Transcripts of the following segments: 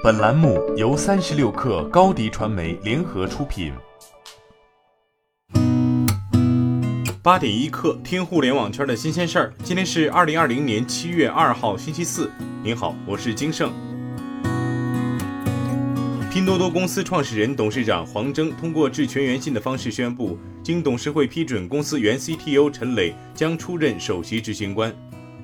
本栏目由三十六氪高低传媒联合出品。八点一刻，听互联网圈的新鲜事儿。今天是二零二零年七月二号，星期四。您好，我是金盛。拼多多公司创始人、董事长黄峥通过致全员信的方式宣布，经董事会批准，公司原 CTO 陈磊将出任首席执行官，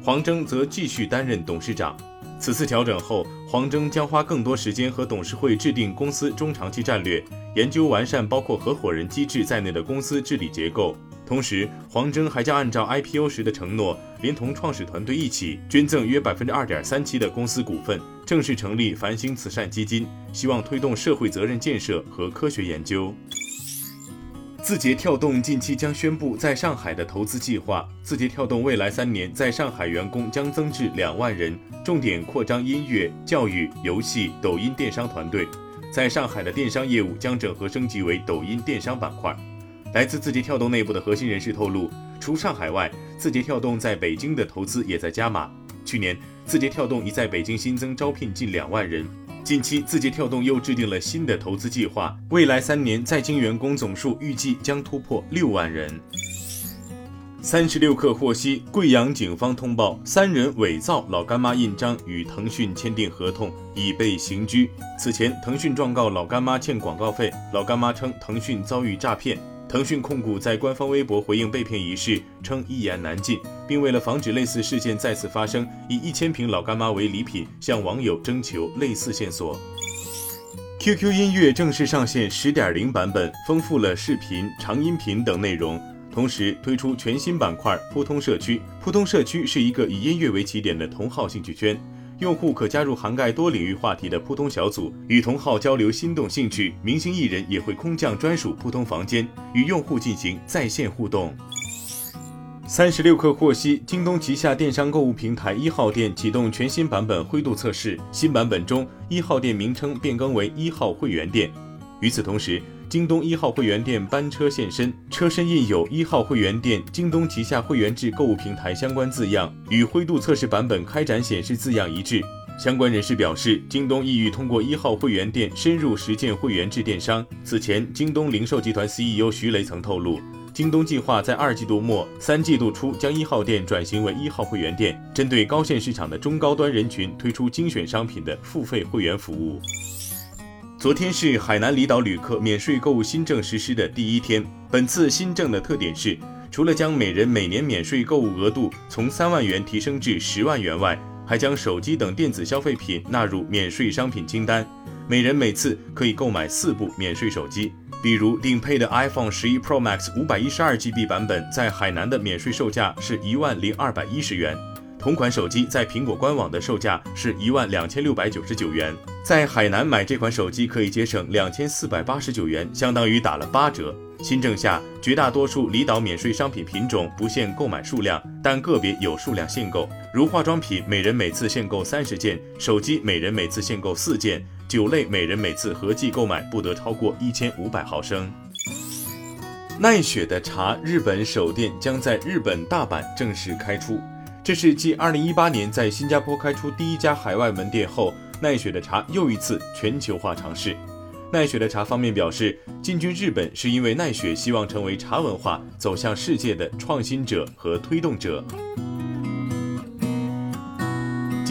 黄峥则继续担任董事长。此次调整后，黄峥将花更多时间和董事会制定公司中长期战略，研究完善包括合伙人机制在内的公司治理结构。同时，黄峥还将按照 IPO 时的承诺，连同创始团队一起捐赠约百分之二点三七的公司股份，正式成立繁星慈善基金，希望推动社会责任建设和科学研究。字节跳动近期将宣布在上海的投资计划。字节跳动未来三年在上海员工将增至两万人，重点扩张音乐、教育、游戏、抖音电商团队。在上海的电商业务将整合升级为抖音电商板块。来自字节跳动内部的核心人士透露，除上海外，字节跳动在北京的投资也在加码。去年，字节跳动已在北京新增招聘近两万人。近期，字节跳动又制定了新的投资计划，未来三年在京员工总数预计将突破六万人。三十六氪获悉，贵阳警方通报三人伪造老干妈印章与腾讯签订合同，已被刑拘。此前，腾讯状告老干妈欠广告费，老干妈称腾讯遭遇诈骗。腾讯控股在官方微博回应被骗一事，称一言难尽，并为了防止类似事件再次发生，以一千瓶老干妈为礼品向网友征求类似线索。QQ 音乐正式上线十点零版本，丰富了视频、长音频等内容，同时推出全新板块“扑通社区”。扑通社区是一个以音乐为起点的同号兴趣圈。用户可加入涵盖多领域话题的扑通小组，与同好交流心动兴趣。明星艺人也会空降专属扑通房间，与用户进行在线互动。三十六氪获悉，京东旗下电商购物平台一号店启动全新版本灰度测试，新版本中一号店名称变更为一号会员店。与此同时，京东一号会员店班车现身，车身印有“一号会员店”京东旗下会员制购物平台相关字样，与灰度测试版本开展显示字样一致。相关人士表示，京东意欲通过一号会员店深入实践会员制电商。此前，京东零售集团 CEO 徐雷曾透露，京东计划在二季度末、三季度初将一号店转型为一号会员店，针对高线市场的中高端人群推出精选商品的付费会员服务。昨天是海南离岛旅客免税购物新政实施的第一天。本次新政的特点是，除了将每人每年免税购物额度从三万元提升至十万元外，还将手机等电子消费品纳入免税商品清单，每人每次可以购买四部免税手机。比如顶配的 iPhone 十一 Pro Max 五百一十二 GB 版本，在海南的免税售价是一万零二百一十元。同款手机在苹果官网的售价是一万两千六百九十九元，在海南买这款手机可以节省两千四百八十九元，相当于打了八折。新政下，绝大多数离岛免税商品品种不限购买数量，但个别有数量限购，如化妆品每人每次限购三十件，手机每人每次限购四件，酒类每人每次合计购买不得超过一千五百毫升。奈雪的茶日本首店将在日本大阪正式开出。这是继2018年在新加坡开出第一家海外门店后，奈雪的茶又一次全球化尝试。奈雪的茶方面表示，进军日本是因为奈雪希望成为茶文化走向世界的创新者和推动者。